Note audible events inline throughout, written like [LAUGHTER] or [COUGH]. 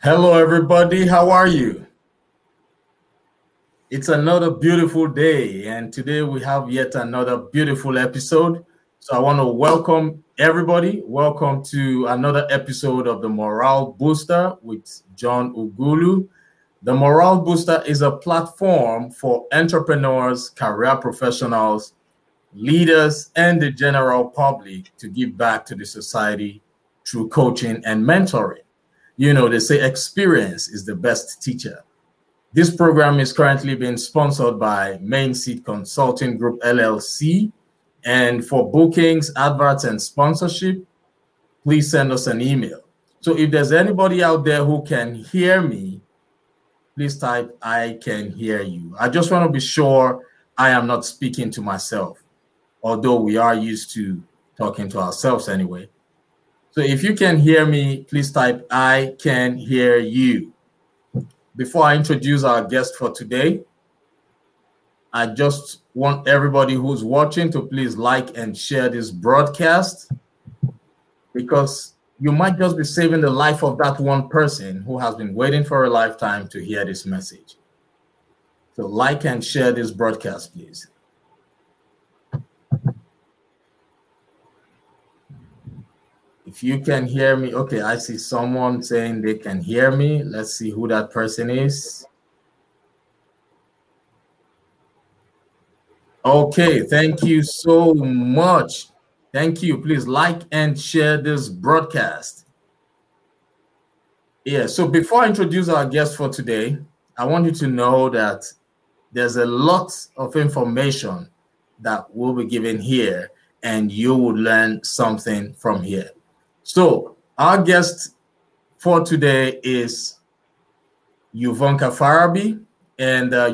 Hello, everybody. How are you? It's another beautiful day, and today we have yet another beautiful episode. So, I want to welcome everybody. Welcome to another episode of the Morale Booster with John Ughulu. The Morale Booster is a platform for entrepreneurs, career professionals, leaders, and the general public to give back to the society through coaching and mentoring. You know, they say experience is the best teacher. This program is currently being sponsored by Main Seed Consulting Group LLC. And for bookings, adverts, and sponsorship, please send us an email. So if there's anybody out there who can hear me, please type I can hear you. I just want to be sure I am not speaking to myself, although we are used to talking to ourselves anyway. So if you can hear me, please type I can hear you. Before I introduce our guest for today, I just want everybody who's watching to please like and share this broadcast because you might just be saving the life of that one person who has been waiting for a lifetime to hear this message. So, like and share this broadcast, please. If you can hear me, okay, I see someone saying they can hear me. Let's see who that person is. Okay, thank you so much. Thank you. Please like and share this broadcast. Yeah, so before I introduce our guest for today, I want you to know that there's a lot of information that we'll be given here, and you will learn something from here. So our guest for today is Euvonka Farabee, and uh,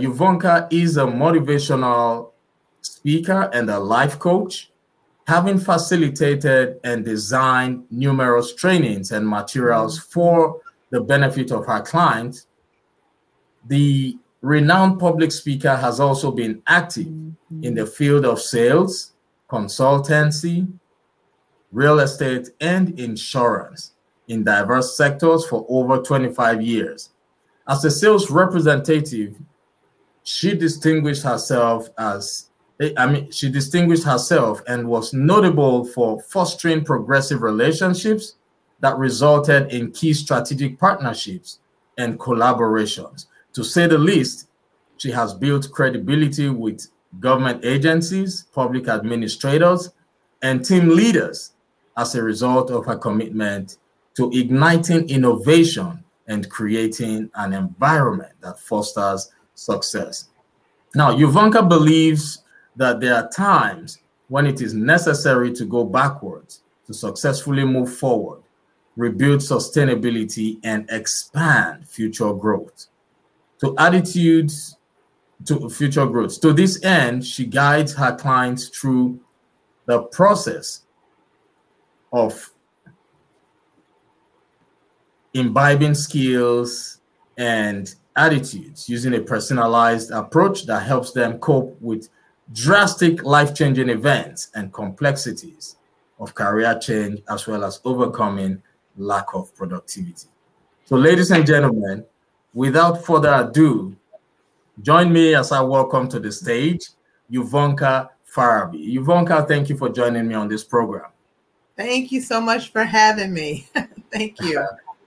is a motivational speaker and a life coach, having facilitated and designed numerous trainings and materials for the benefit of her clients. The renowned public speaker has also been active in the field of sales, consultancy, real estate, and insurance in diverse sectors for over 25 years. As a sales representative, she distinguished herself as eh, I mean, she distinguished herself and was notable for fostering progressive relationships that resulted in key strategic partnerships and collaborations. To say the least, she has built credibility with government agencies, public administrators, and team leaders as a result of her commitment to igniting innovation and creating an environment that fosters success. Now, Euvonka believes that there are times when it is necessary to go backwards to successfully move forward, rebuild sustainability, and expand future growth. To attitudes to future growth. To this end, she guides her clients through the process of imbibing skills and attitudes using a personalized approach that helps them cope with drastic life changing events and complexities of career change, as well as overcoming lack of productivity. So, ladies and gentlemen, without further ado, join me as I welcome to the stage Euvonka Farabee. Euvonka, thank you for joining me on this program. Thank you so much for having me. [LAUGHS] Thank you.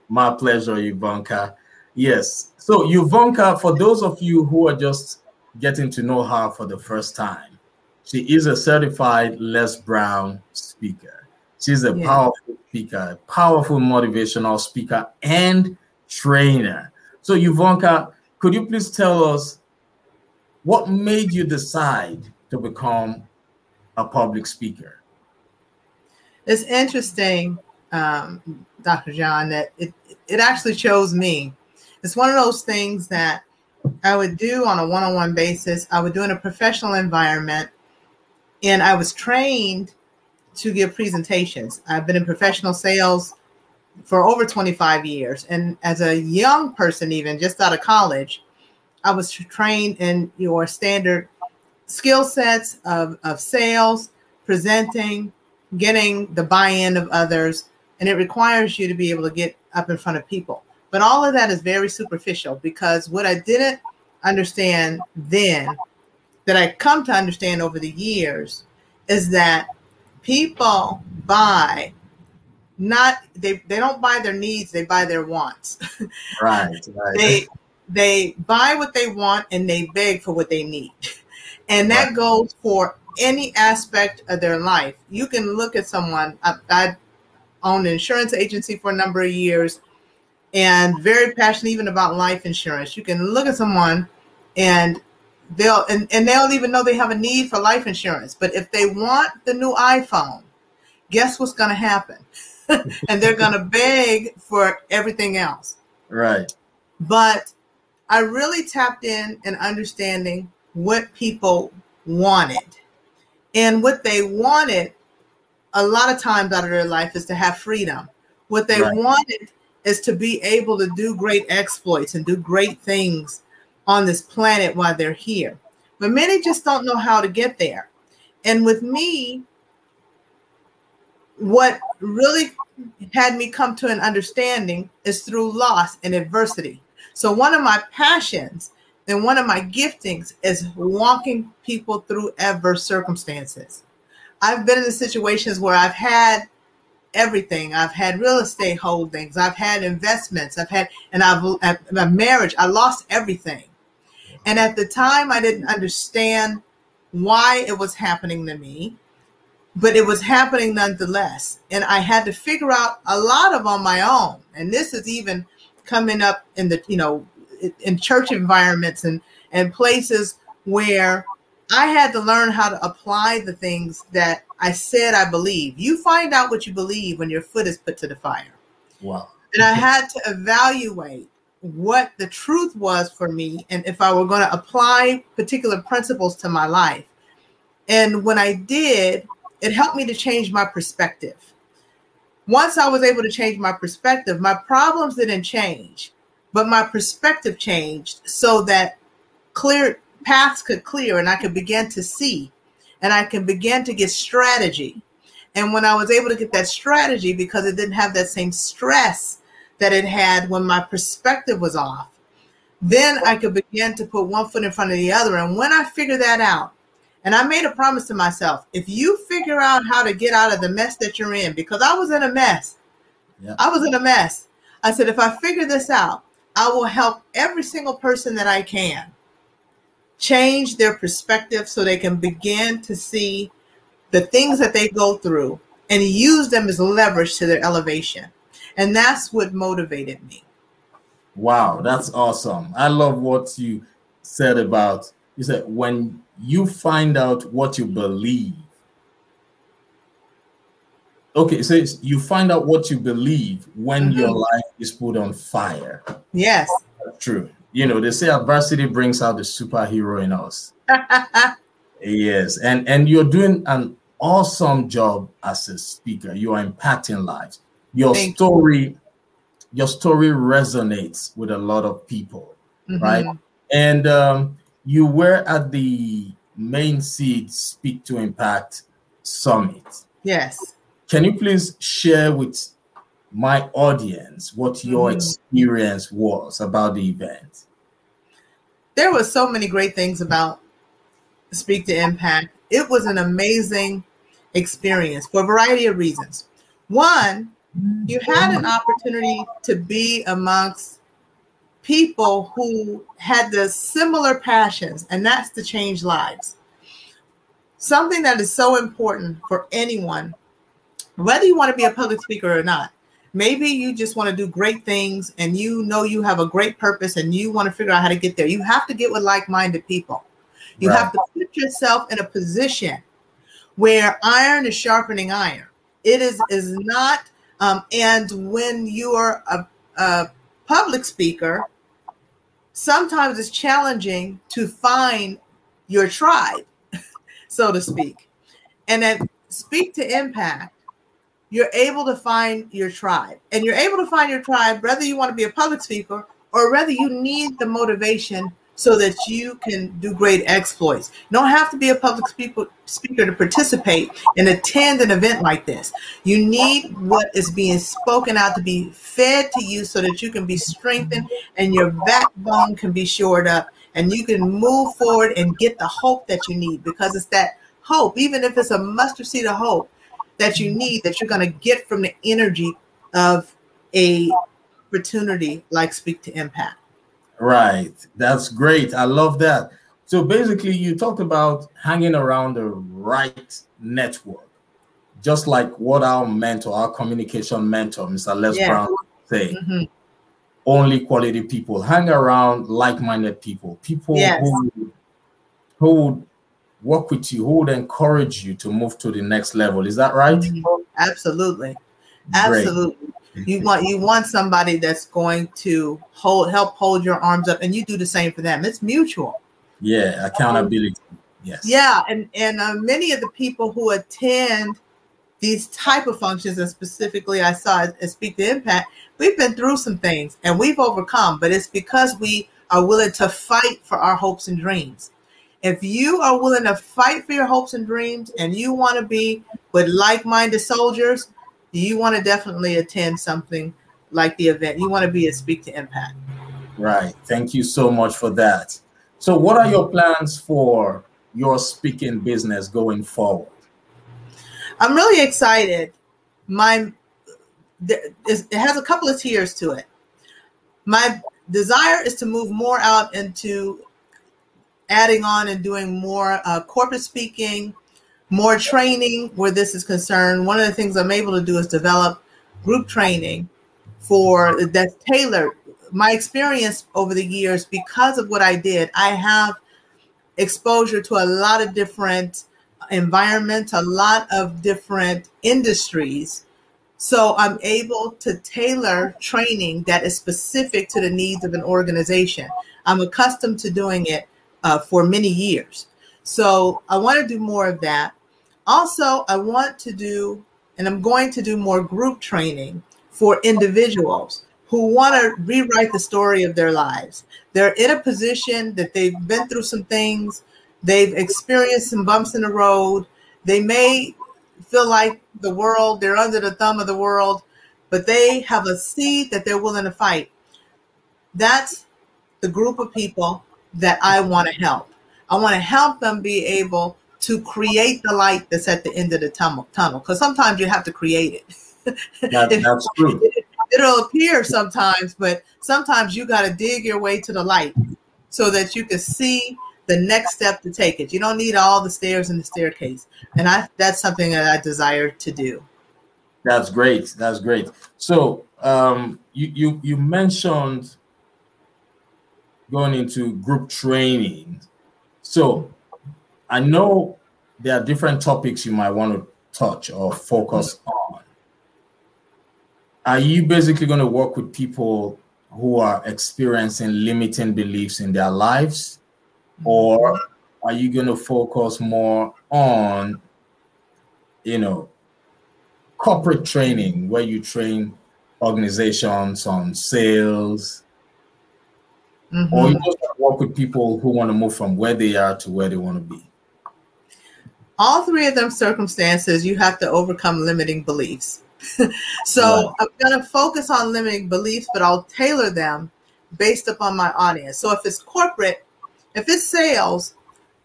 My pleasure, Euvonka. Yes. So, Euvonka, for those of you who are just getting to know her for the first time, she is a certified Les Brown speaker. She's a yeah. powerful speaker, powerful motivational speaker, and trainer. So, Euvonka, could you please tell us what made you decide to become a public speaker? It's interesting, um, Dr. John, that it it actually chose me. It's one of those things that I would do on a one-on-one basis. I would do in a professional environment, and I was trained to give presentations. I've been in professional sales for over 25 years, and as a young person, even just out of college, I was trained in your standard skill sets of, of sales, presenting, getting the buy-in of others and it requires you to be able to get up in front of people But all of that is very superficial because what I didn't understand then, that I come to understand over the years, is that people buy not they they don't buy their needs they buy their wants [LAUGHS] right, right. they they buy what they want and they beg for what they need and that right. goes for any aspect of their life you can look at someone I, I owned an insurance agency for a number of years and very passionate even about life insurance you can look at someone and they'll and, and they don't even know they have a need for life insurance but if they want the new iphone guess what's going to happen [LAUGHS] and they're going to beg for everything else. Right. But I really tapped in and understanding what people wanted. And what they wanted a lot of times out of their life is to have freedom. What they right. wanted is to be able to do great exploits and do great things on this planet while they're here. But many just don't know how to get there. And with me, what really had me come to an understanding is through loss and adversity. So, one of my passions and one of my giftings is walking people through adverse circumstances. I've been in situations where I've had everything. I've had real estate holdings, I've had investments, I've had, and I've, my marriage, I lost everything. And at the time, I didn't understand why it was happening to me but it was happening nonetheless. And I had to figure out a lot of on my own. And this is even coming up in the, you know, in church environments and, and places where I had to learn how to apply the things that I said I believe. You find out what you believe when your foot is put to the fire. Wow. And I had to evaluate what the truth was for me and if I were going to apply particular principles to my life. And when I did, it helped me to change my perspective. Once I was able to change my perspective, my problems didn't change, but my perspective changed so that clear paths could clear and I could begin to see and I can begin to get strategy. And when I was able to get that strategy, because it didn't have that same stress that it had when my perspective was off, then I could begin to put one foot in front of the other. And when I figured that out, and I made a promise to myself if you figure out how to get out of the mess that you're in, because I was in a mess, yeah. I was in a mess. I said, if I figure this out, I will help every single person that I can change their perspective so they can begin to see the things that they go through and use them as leverage to their elevation. And that's what motivated me. Wow, that's awesome. I love what you said about you said when you find out what you believe. Okay, so you find out what you believe when mm-hmm. your life is put on fire. Yes. That's true. You know, they say adversity brings out the superhero in us. [LAUGHS] yes, and and you're doing an awesome job as a speaker. You are impacting lives. Your Thank story, you. your story resonates with a lot of people, mm-hmm. right? And um, you were at the main seed Speak to Impact Summit. Yes. Can you please share with my audience what your mm-hmm. experience was about the event? There were so many great things about Speak to Impact. It was an amazing experience for a variety of reasons. One, you had an opportunity to be amongst people who had the similar passions, and that's to change lives. Something that is so important for anyone, whether you want to be a public speaker or not. Maybe you just want to do great things and you know you have a great purpose and you want to figure out how to get there. You have to get with like minded people. You right. have to put yourself in a position where iron is sharpening iron. It is is not, um, and when you are a, a public speaker, sometimes it's challenging to find your tribe, [LAUGHS] so to speak. And then speak to impact, you're able to find your tribe. And you're able to find your tribe whether you want to be a public speaker or whether you need the motivation so that you can do great exploits. You don't have to be a public speaker to participate and attend an event like this. You need what is being spoken out to be fed to you so that you can be strengthened and your backbone can be shored up and you can move forward and get the hope that you need because it's that hope, even if it's a mustard seed of hope that you need that you're going to get from the energy of a opportunity like Speak to Impact. Right. That's great. I love that. So basically, you talked about hanging around the right network, just like what our mentor, our communication mentor, Mr. Les yeah. Brown, say. Mm-hmm. Only quality people. Hang around like-minded people. People yes. who who would work with you, who would encourage you to move to the next level. Is that right? Mm-hmm. Absolutely. Absolutely. You want you want somebody that's going to hold help hold your arms up, and you do the same for them. It's mutual. Yeah, accountability. Yes. Yeah, and and uh, many of the people who attend these type of functions, and specifically I saw at Speak to Impact, we've been through some things and we've overcome, but it's because we are willing to fight for our hopes and dreams. If you are willing to fight for your hopes and dreams and you want to be with like-minded soldiers, you want to definitely attend something like the event. You want to be a Speak to Impact. Right. Thank you so much for that. So, what are your plans for your speaking business going forward? I'm really excited. My it has a couple of tiers to it. My desire is to move more out into adding on and doing more uh, corporate speaking, more training where this is concerned. One of the things I'm able to do is develop group training for that's tailored. My experience over the years, because of what I did, I have exposure to a lot of different environments, a lot of different industries. So I'm able to tailor training that is specific to the needs of an organization. I'm accustomed to doing it uh, for many years. So I want to do more of that. Also, I want to do, and I'm going to do more group training for individuals who want to rewrite the story of their lives. They're in a position that they've been through some things, they've experienced some bumps in the road. They may feel like the world, they're under the thumb of the world, but they have a seed that they're willing to fight. That's the group of people that I want to help. I want to help them be able to create the light that's at the end of the tunnel. Because sometimes you have to create it. [LAUGHS] That, that's true. [LAUGHS] It'll appear sometimes, but sometimes you got to dig your way to the light so that you can see the next step to take it. You don't need all the stairs in the staircase, and I that's something that I desire to do. That's great. That's great. So um, you you you mentioned going into group training. So I know there are different topics you might want to touch or focus on. Are you basically going to work with people who are experiencing limiting beliefs in their lives? Or are you going to focus more on, you know, corporate training where you train organizations on sales? Mm-hmm. Or you just work with people who want to move from where they are to where they want to be? all three of them circumstances, you have to overcome limiting beliefs. [LAUGHS] so. I'm going to focus on limiting beliefs, but I'll tailor them based upon my audience. So if it's corporate, if it's sales,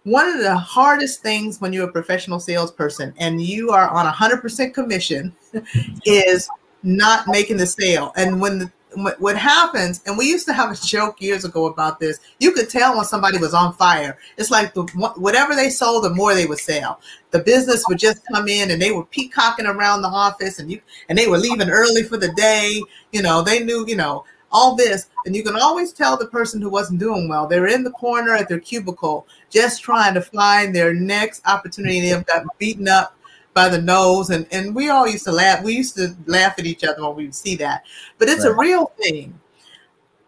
one of the hardest things when you're a professional salesperson and you are on 100% commission [LAUGHS] is not making the sale. And when the what happens, and we used to have a joke years ago about this. You could tell when somebody was on fire. It's like the whatever they sold, the more they would sell. The business would just come in, and they were peacocking around the office, and you and they were leaving early for the day. You know, they knew, you know, all this, and you can always tell the person who wasn't doing well. They're in the corner at their cubicle, just trying to find their next opportunity. They've got beaten up by the nose and and we all used to laugh we used to laugh at each other when we would see that but it's right. a real thing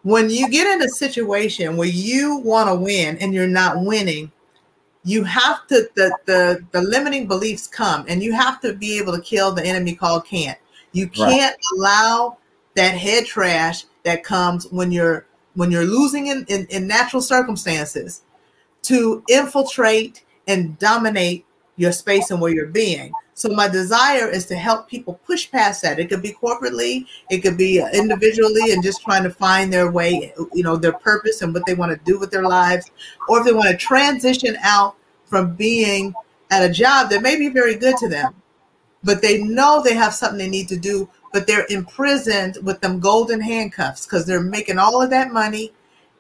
when you get in a situation where you want to win and you're not winning you have to the, the the limiting beliefs come and you have to be able to kill the enemy called can't you can't right. allow that head trash that comes when you're when you're losing in, in, in natural circumstances to infiltrate and dominate your space and where you're being. So my desire is to help people push past that. It could be corporately, it could be uh, individually, and just trying to find their way, you know, their purpose and what they want to do with their lives, or if they want to transition out from being at a job that may be very good to them, but they know they have something they need to do, but they're imprisoned with them golden handcuffs because they're making all of that money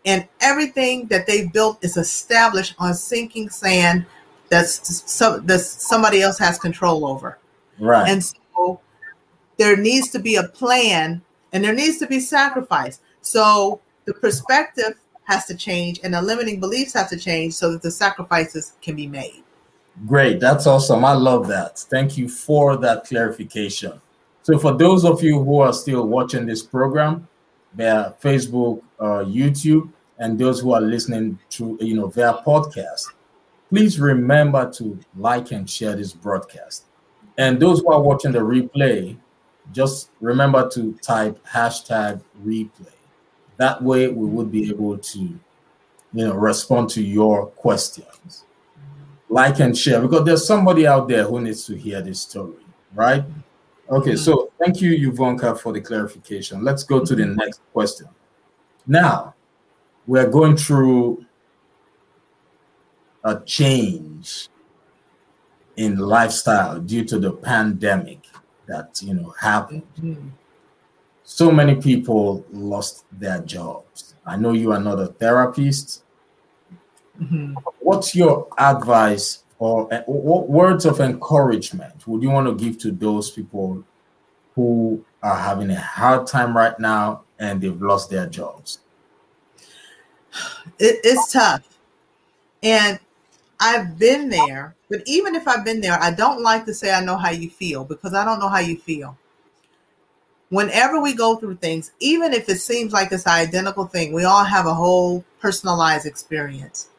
and everything that they built is established on sinking sand that's some that somebody else has control over. Right. And so there needs to be a plan and there needs to be sacrifice. So the perspective has to change and the limiting beliefs have to change so that the sacrifices can be made. Great. That's awesome. I love that. Thank you for that clarification. So, for those of you who are still watching this program via Facebook, uh, YouTube, and those who are listening to you know via podcast, please remember to like and share this broadcast. And those who are watching the replay, just remember to type hashtag replay. That way, we would be able to, you know, respond to your questions. Like and share because there's somebody out there who needs to hear this story, right? Okay, mm-hmm. so thank you, Euvonka, for the clarification. Let's go to the mm-hmm. next question. Now, we're going through a change in lifestyle due to the pandemic that you know happened. Mm-hmm. So many people lost their jobs. I know you are not a therapist. Mm-hmm. What's your advice or uh, what words of encouragement would you want to give to those people who are having a hard time right now and they've lost their jobs? It, it's tough. And I've been there, but even if I've been there, I don't like to say I know how you feel because I don't know how you feel. Whenever we go through things, even if it seems like it's an identical thing, we all have a whole personalized experience.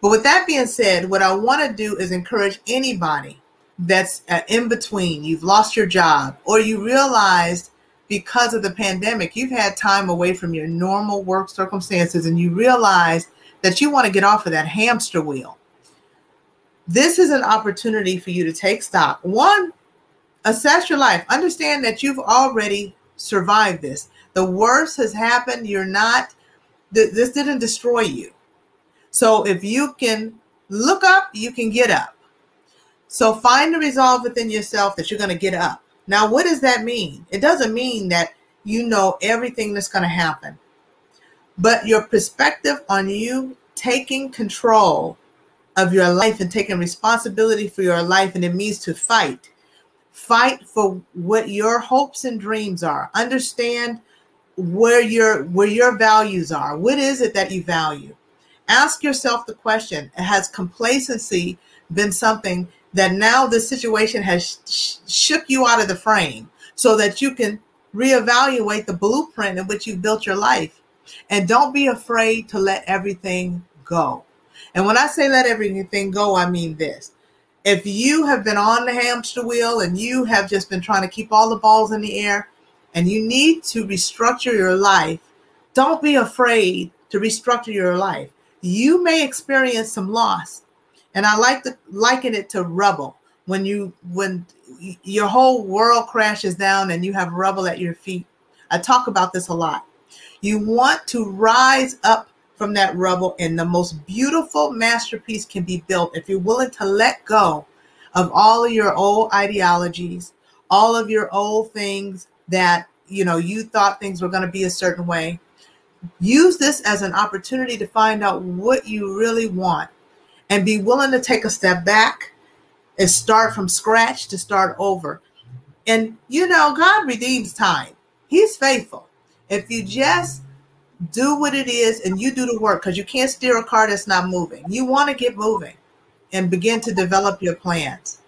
But with that being said, what I want to do is encourage anybody that's uh, in between, you've lost your job, or you realized because of the pandemic, you've had time away from your normal work circumstances, and you realize that you want to get off of that hamster wheel. This is an opportunity for you to take stock. One, assess your life. Understand that you've already survived this. The worst has happened. You're not, this didn't destroy you. So if you can look up, you can get up. So find the resolve within yourself that you're going to get up. Now, what does that mean? It doesn't mean that you know everything that's going to happen but your perspective on you taking control of your life and taking responsibility for your life and it means to fight. Fight for what your hopes and dreams are. Understand where your where your values are. What is it that you value? Ask yourself the question has complacency been something that now this situation has sh- shook you out of the frame so that you can reevaluate the blueprint in which you built your life and don't be afraid to let everything go. And when I say let everything go, I mean this. If you have been on the hamster wheel and you have just been trying to keep all the balls in the air and you need to restructure your life, don't be afraid to restructure your life. You may experience some loss. And I like to liken it to rubble. When you when your whole world crashes down and you have rubble at your feet. I talk about this a lot. You want to rise up from that rubble, and the most beautiful masterpiece can be built if you're willing to let go of all of your old ideologies, all of your old things that you know you thought things were going to be a certain way. Use this as an opportunity to find out what you really want and be willing to take a step back and start from scratch to start over. And you know, God redeems time. He's faithful. If you just do what it is and you do the work, because you can't steer a car that's not moving. You want to get moving and begin to develop your plans.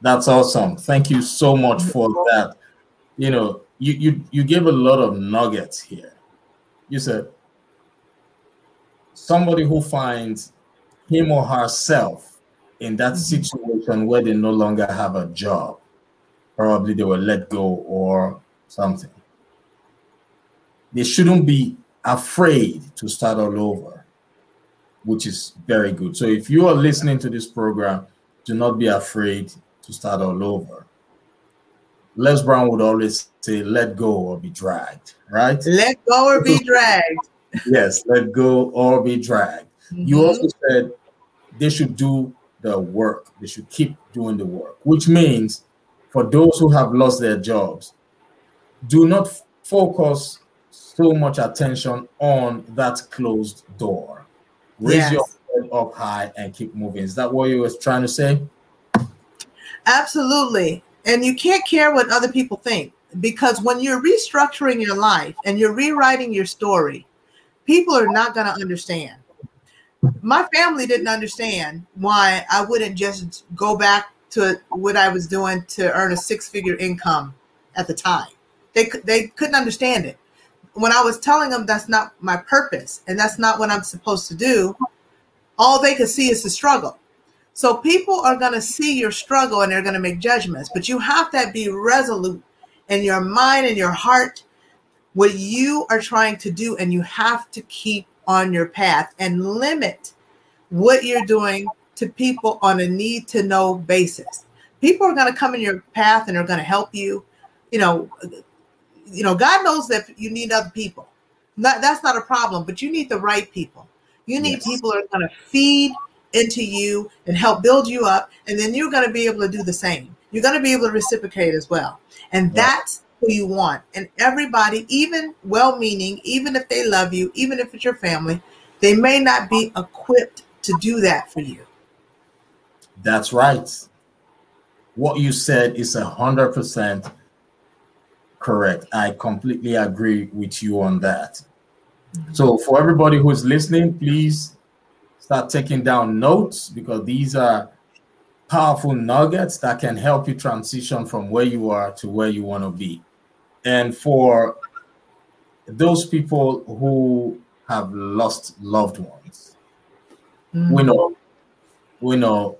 That's awesome. Thank you so much for that. You know, you you you gave a lot of nuggets here. You said somebody who finds him or herself in that mm-hmm. situation where they no longer have a job, probably they were let go or something. they shouldn't be afraid to start all over, which is very good. So if you are listening to this program, do not be afraid to start all over. Les Brown would always say, let go or be dragged, right? Let go or be [LAUGHS] dragged. yes, let go or be dragged. Mm-hmm. You also said they should do the work, they should keep doing the work, which means for those who have lost their jobs, do not focus so much attention on that closed door. Raise yes. your head up high and keep moving. Is that what you were trying to say? Absolutely. And you can't care what other people think because when you're restructuring your life and you're rewriting your story, people are not going to understand. My family didn't understand why I wouldn't just go back to what I was doing to earn a six figure income at the time. They, they couldn't understand it. When I was telling them that's not my purpose and that's not what I'm supposed to do, all they could see is the struggle. So people are going to see your struggle and they're going to make judgments, but you have to be resolute in your mind and your heart what you are trying to do and you have to keep on your path and limit what you're doing to people on a need to know basis. People are going to come in your path and they're going to help you. You know, you know, God knows that you need other people. Not, that's not a problem, but you need the right people. You need yes. people that are going to feed into you and help build you up. And then you're going to be able to do the same. You're going to be able to reciprocate as well. And that's who you want. And everybody, even well meaning, even if they love you, even if it's your family, they may not be equipped to do that for you. That's right. What you said is a hundred percent correct. I completely agree with you on that. Mm-hmm. So, for everybody who's listening, please start taking down notes because these are powerful nuggets that can help you transition from where you are to where you want to be. And for those people who have lost loved ones, mm-hmm. we know, we know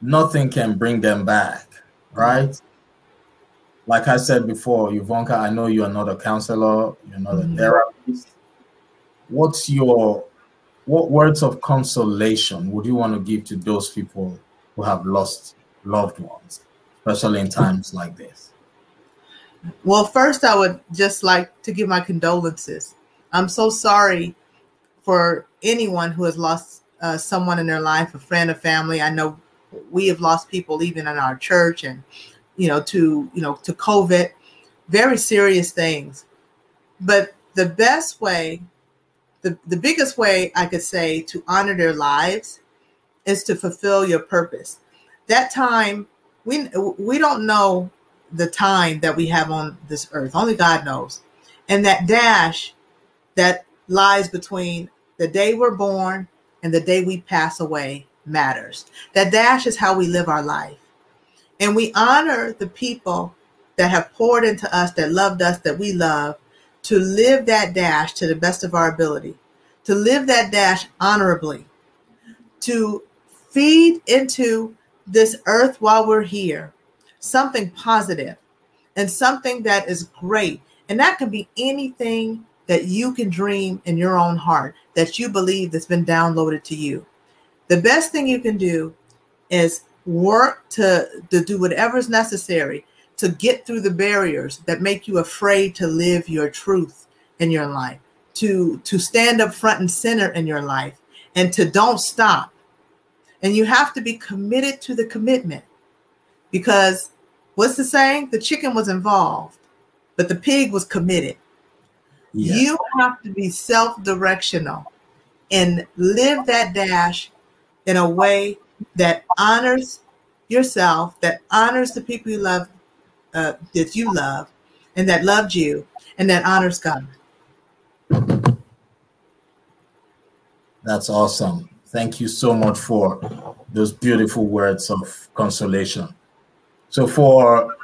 nothing can bring them back, right? Like I said before, Euvonka, I know you are not a counselor, you're not mm-hmm. a therapist. What's your what words of consolation would you want to give to those people who have lost loved ones, especially in times like this? Well, first, I would just like to give my condolences. I'm so sorry for anyone who has lost uh, someone in their life, a friend, a family. I know we have lost people even in our church, and you know, to you know, to COVID, very serious things. But the best way the, the biggest way I could say to honor their lives is to fulfill your purpose. That time, we we don't know the time that we have on this earth. Only God knows. And that dash that lies between the day we're born and the day we pass away matters. That dash is how we live our life. And we honor the people that have poured into us, that loved us, that we love, to live that dash to the best of our ability, to live that dash honorably, to feed into this earth while we're here something positive and something that is great. And that can be anything that you can dream in your own heart that you believe that's been downloaded to you. The best thing you can do is work to, to do whatever is necessary to get through the barriers that make you afraid to live your truth in your life, to, to stand up front and center in your life, and to don't stop. And you have to be committed to the commitment because what's the saying? The chicken was involved, but the pig was committed. Yes. You have to be self directional and live that dash in a way that honors yourself, that honors the people you love, uh, that you love, and that loved you, and that honors God. That's awesome. Thank you so much for those beautiful words of consolation. So, for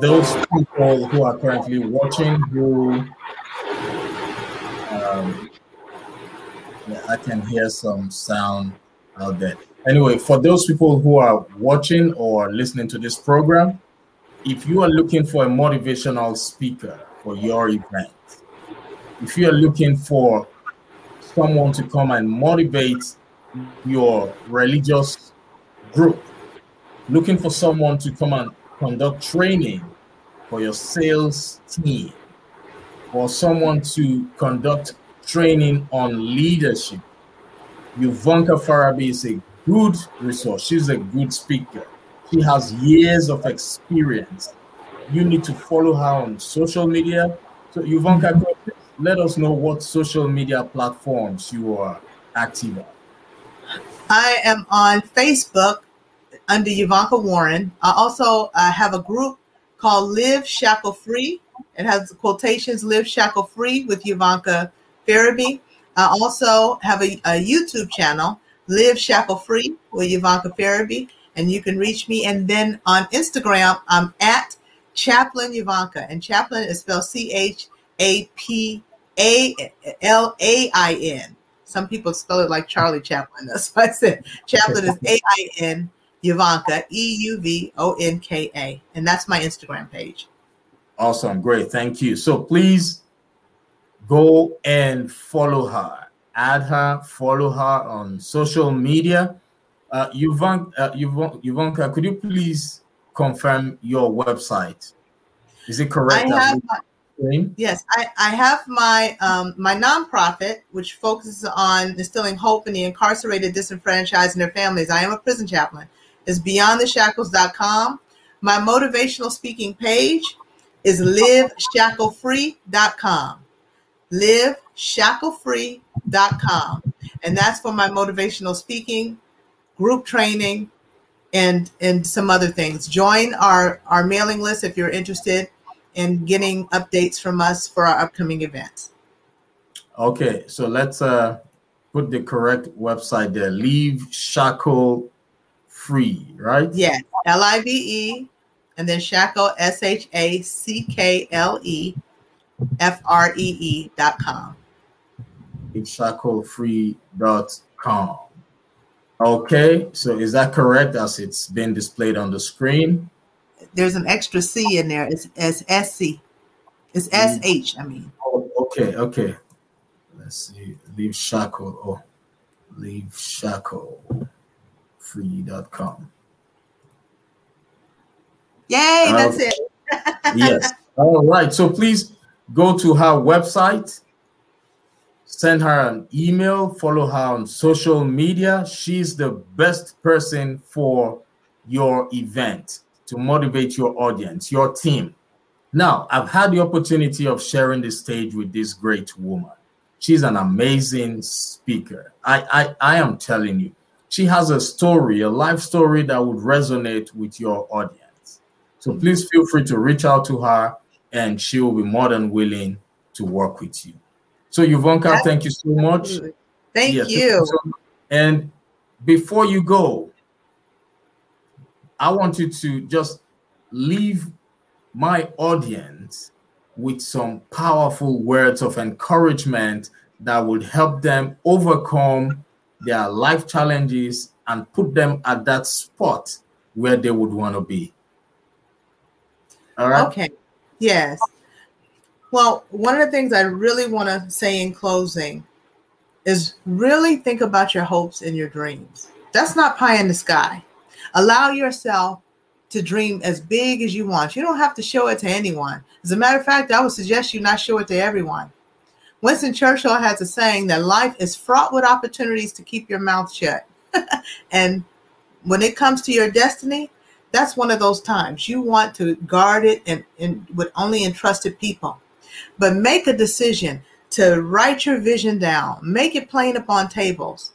those people who are currently watching, who um, I can hear some sound out there. Anyway, for those people who are watching or listening to this program, if you are looking for a motivational speaker for your event. If you're looking for someone to come and motivate your religious group, looking for someone to come and conduct training for your sales team, or someone to conduct training on leadership, Euvonka Farabee is a good resource. She's a good speaker. She has years of experience. You need to follow her on social media. So, Euvonka, let us know what social media platforms you are active on. I am on Facebook under Euvonka Warren. I also uh, have a group called Live Shackle Free. It has quotations Live Shackle Free with Euvonka Farabee. I also have a, a YouTube channel, Live Shackle Free with Euvonka Farabee, and you can reach me. And then on Instagram, I'm at Chaplain Euvonka, and Chaplain is spelled C H A P A L A I N. Some people spell it like Charlie Chaplin. [LAUGHS] That's why I said Chaplain is A I N Euvonka, E U V O N K A. And that's my Instagram page. Awesome. Great. Thank you. So please go and follow her. Add her, follow her on social media. Uh, Euvonka, uh, Euvonka, could you please confirm your website? Is it correct? I have my, yes, I, I have my um, my nonprofit, which focuses on instilling hope in the incarcerated, disenfranchised, and their families. I am a prison chaplain. Is beyondtheshackles.com. My motivational speaking page is liveshacklefree.com liveshacklefree.com. And that's for my motivational speaking, group training, and and some other things. Join our, our mailing list if you're interested in getting updates from us for our upcoming events. Okay, so let's uh put the correct website there. Leave shackle free, right? Yeah, L I V E, and then shackle S H A C K L E F R E E dot com. Shacklefree.com. Okay, so is that correct as it's been displayed on the screen? There's an extra C in there. It's, it's SC. It's SH, I mean. Oh, okay, okay. Let's see. Leave shackle. Oh, leave shackle free.com. Yay, that's it. [LAUGHS] yes. All right. So please go to her website, send her an email, follow her on social media. She's the best person for your event to motivate your audience, your team. Now, I've had the opportunity of sharing the stage with this great woman. She's an amazing speaker. I, I, I am telling you, she has a story, a life story that would resonate with your audience. So mm. please feel free to reach out to her and she will be more than willing to work with you. So, Euvonka, thank you so much. Thank yes, you. And before you go, I want you to just leave my audience with some powerful words of encouragement that would help them overcome their life challenges and put them at that spot where they would want to be. All right. Okay. Yes. Well, one of the things I really want to say in closing is really think about your hopes and your dreams. That's not pie in the sky. Allow yourself to dream as big as you want. You don't have to show it to anyone. As a matter of fact, I would suggest you not show it to everyone. Winston Churchill has a saying that life is fraught with opportunities to keep your mouth shut. [LAUGHS] and when it comes to your destiny, that's one of those times you want to guard it and, and with only entrusted people. But make a decision to write your vision down, make it plain upon tables,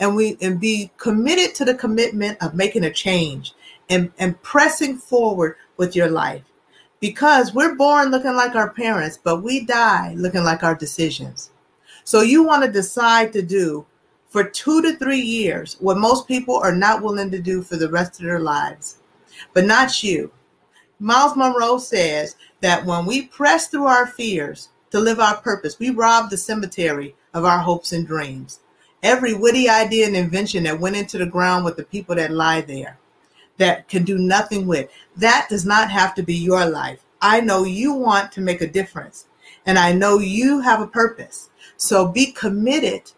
and we and be committed to the commitment of making a change and, and pressing forward with your life. Because we're born looking like our parents, but we die looking like our decisions. So you want to decide to do for two to three years what most people are not willing to do for the rest of their lives but not you. Myles Munroe says that when we press through our fears to live our purpose, we rob the cemetery of our hopes and dreams. Every witty idea and invention that went into the ground with the people that lie there, that can do nothing with, that does not have to be your life. I know you want to make a difference and I know you have a purpose. So be committed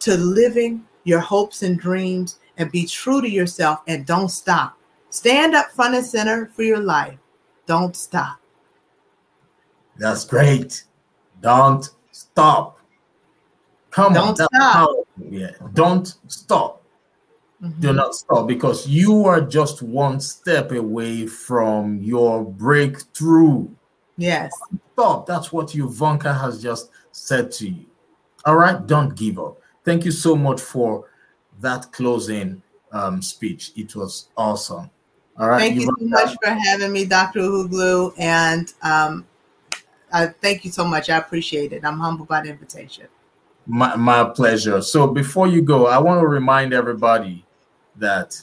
to living your hopes and dreams and be true to yourself and don't stop. Stand up front and center for your life. Don't stop. That's great. Don't stop. Come don't on. Stop. Yeah. Don't stop. Mm-hmm. Do not stop because you are just one step away from your breakthrough. Yes. Stop. That's what Euvonka has just said to you. All right. Don't give up. Thank you so much for that closing um, speech. It was awesome. All right. Thank you so much for having me, Dr. Ughulu. And um, I thank you so much. I appreciate it. I'm humbled by the invitation. My, my pleasure. So before you go, I want to remind everybody that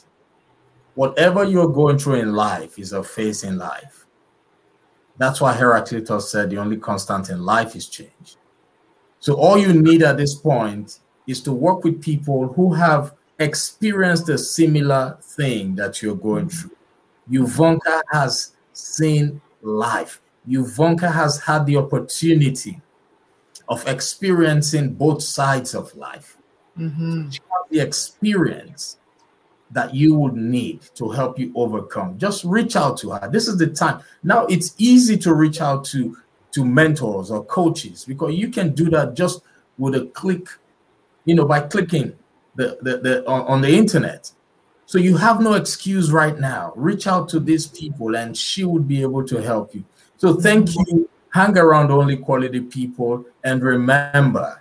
whatever you're going through in life is a phase in life. That's why Heraclitus said the only constant in life is change. So all you need at this point is to work with people who have experienced a similar thing that you're going through. Euvonka has seen life. Euvonka has had the opportunity of experiencing both sides of life. Mm-hmm. the experience that you would need to help you overcome. Just reach out to her. This is the time. Now it's easy to reach out to to mentors or coaches because you can do that just with a click, you know, by clicking the, the, the on, on the internet. So you have no excuse right now. Reach out to these people and she would be able to help you. So thank you. Hang around only quality people and remember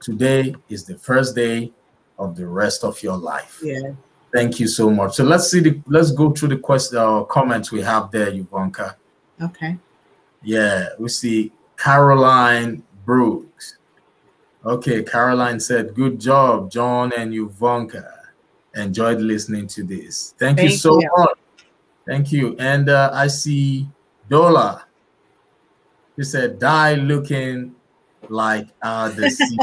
today is the first day of the rest of your life. Yeah. Thank you so much. So let's see the let's go through the question uh, comments we have there, Euvonka. Okay. Yeah, we see Caroline Brooks. Okay, Caroline said, Good job, John and Euvonka enjoyed listening to this. Thank, Thank you so you. much. Thank you. And uh, I see Dola. He said, die looking like uh, the sea.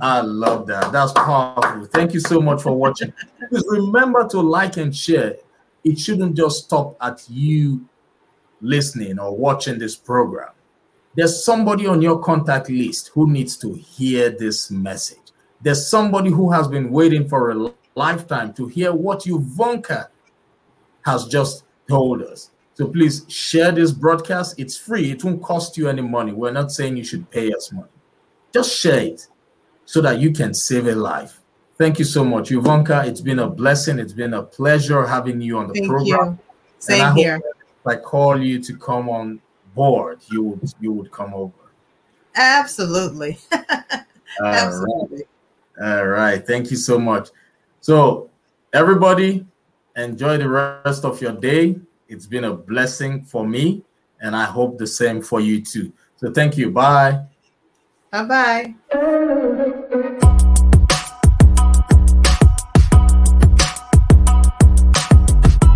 I love that. That's powerful. Thank you so much for watching. Please remember to like and share. It shouldn't just stop at you listening or watching this program. There's somebody on your contact list who needs to hear this message. There's somebody who has been waiting for a lifetime to hear what Euvonka has just told us. So please share this broadcast. It's free, it won't cost you any money. We're not saying you should pay us money. Just share it so that you can save a life. Thank you so much, Euvonka. It's been a blessing. It's been a pleasure having you on the Thank program. You. Same here. If I call you to come on board, you would you would come over. Absolutely. [LAUGHS] Absolutely. Right. All right. Thank you so much. So, everybody, enjoy the rest of your day. It's been a blessing for me, and I hope the same for you too. So, thank you. Bye. Bye bye.